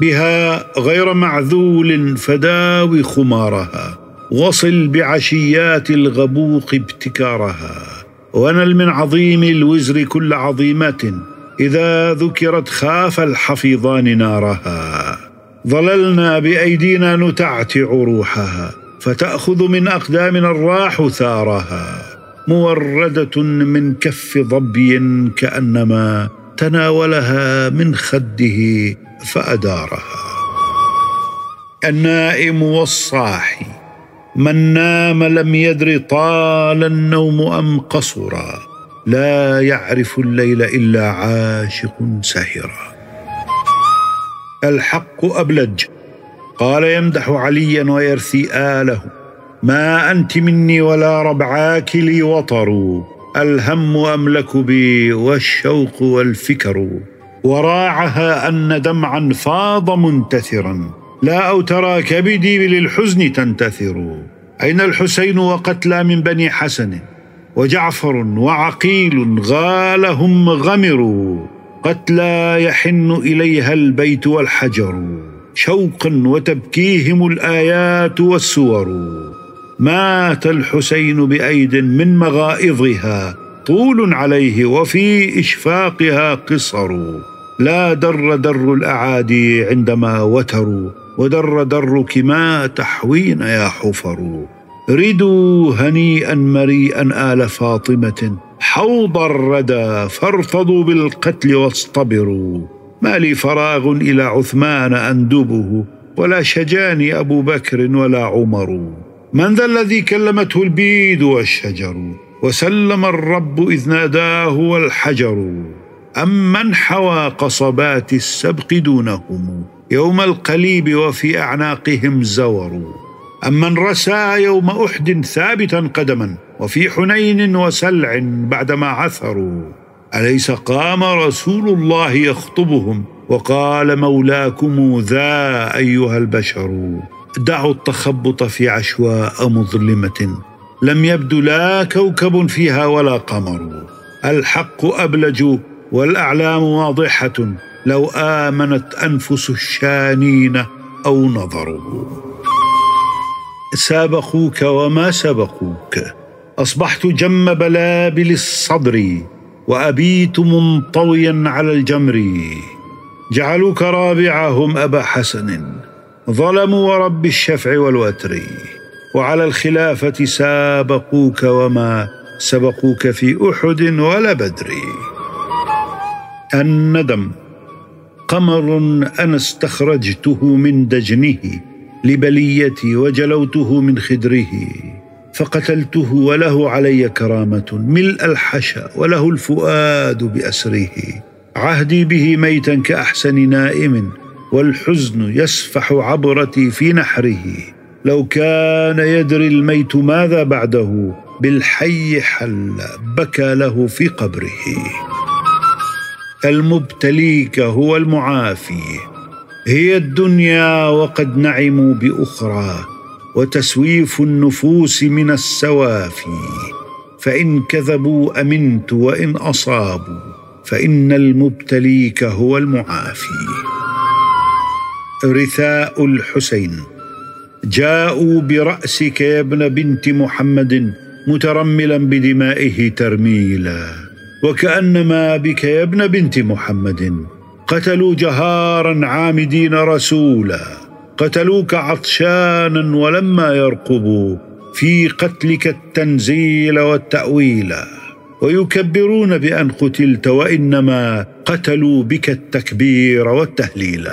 بها غير معذول فداوي خمارها وصل بعشيات الغبوق ابتكارها. ونل من عظيم الوزر كل عظيمة إذا ذكرت خاف الحفيظان نارها. ظللنا بأيدينا نتعتع روحها فتأخذ من أقدامنا الراح ثارها. مورده من كف ظبي كأنما تناولها من خده فأدارها. النائم والصاحي من نام لم يدر طال النوم أم قصرا لا يعرف الليل إلا عاشق سهرا الحق أبلج قال يمدح عليا ويرثي آله ما أنت مني ولا ربعاك لي وطر الهم أملك بي والشوق والفكر. وراعها أن دمعا فاض منتثرا. لا اوترى كبدي للحزن تنتثر. أين الحسين وقتلى من بني حسن؟ وجعفر وعقيل غالهم غمروا قتلى يحن إليها البيت والحجر. شوقا وتبكيهم الآيات والسور. مات الحسين بأيد من مغائظها طول عليه وفي إشفاقها قصر. لا در در الأعادي عندما وتروا ودر درك ما تحوين يا حفر. ردوا هنيئا مريئا آل فاطمة حوض الردى فارتضوا بالقتل واصطبروا. ما لي فراغ إلى عثمان أندبه ولا شجاني أبو بكر ولا عمر. من ذا الذي كلمته البيد والشجر وسلم الرب إذ ناداه والحجر. ام من حوى قصبات السبق دونهم يوم القليب وفي أعناقهم زور. أم من رسى يوم أحد ثابتا قدما وفي حنين وسلع بعدما عثروا. أليس قام رسول الله يخطبهم؟ وقال مولاكم ذا أيها البشر. دعوا التخبط في عشواء مظلمة. لم يبد لا كوكب فيها ولا قمر. الحق أبلج والأعلام واضحة. لو آمنت أنفس الشانين أو نظروا. سابقوك وما سبقوك. أصبحت جم بلابل الصدر وأبيت منطويا على الجمر. جعلوك رابعهم أبا حسن. ظلموا ورب الشفع والوتر وعلى الخلافة سابقوك وما سبقوك في أحد ولا بدر. الندم قمر أنا استخرجته من دجنه لبليتي وجلوته من خدره فقتلته وله علي كرامة ملء الحشا وله الفؤاد بأسره. عهدي به ميتا كأحسن نائم والحزن يسفح عبرتي في نحره. لو كان يدري الميت ماذا بعده بالحي حل بكى له في قبره. المبتليك هو المعافي. هي الدنيا وقد نعموا بأخرى وتسويف النفوس من السوافي. فإن كذبوا أمنت وإن أصابوا فإن المبتليك هو المعافي. رثاء الحسين. جاءوا برأسك يا ابن بنت محمد مترملا بدمائه ترميلا وكأنما بك يا ابن بنت محمد. قتلوا جهارا عامدين رسولا قتلوك عطشانا ولما يرقبوا في قتلك التنزيل والتأويل. ويكبرون بأن قتلت وإنما قتلوا بك التكبير والتهليل.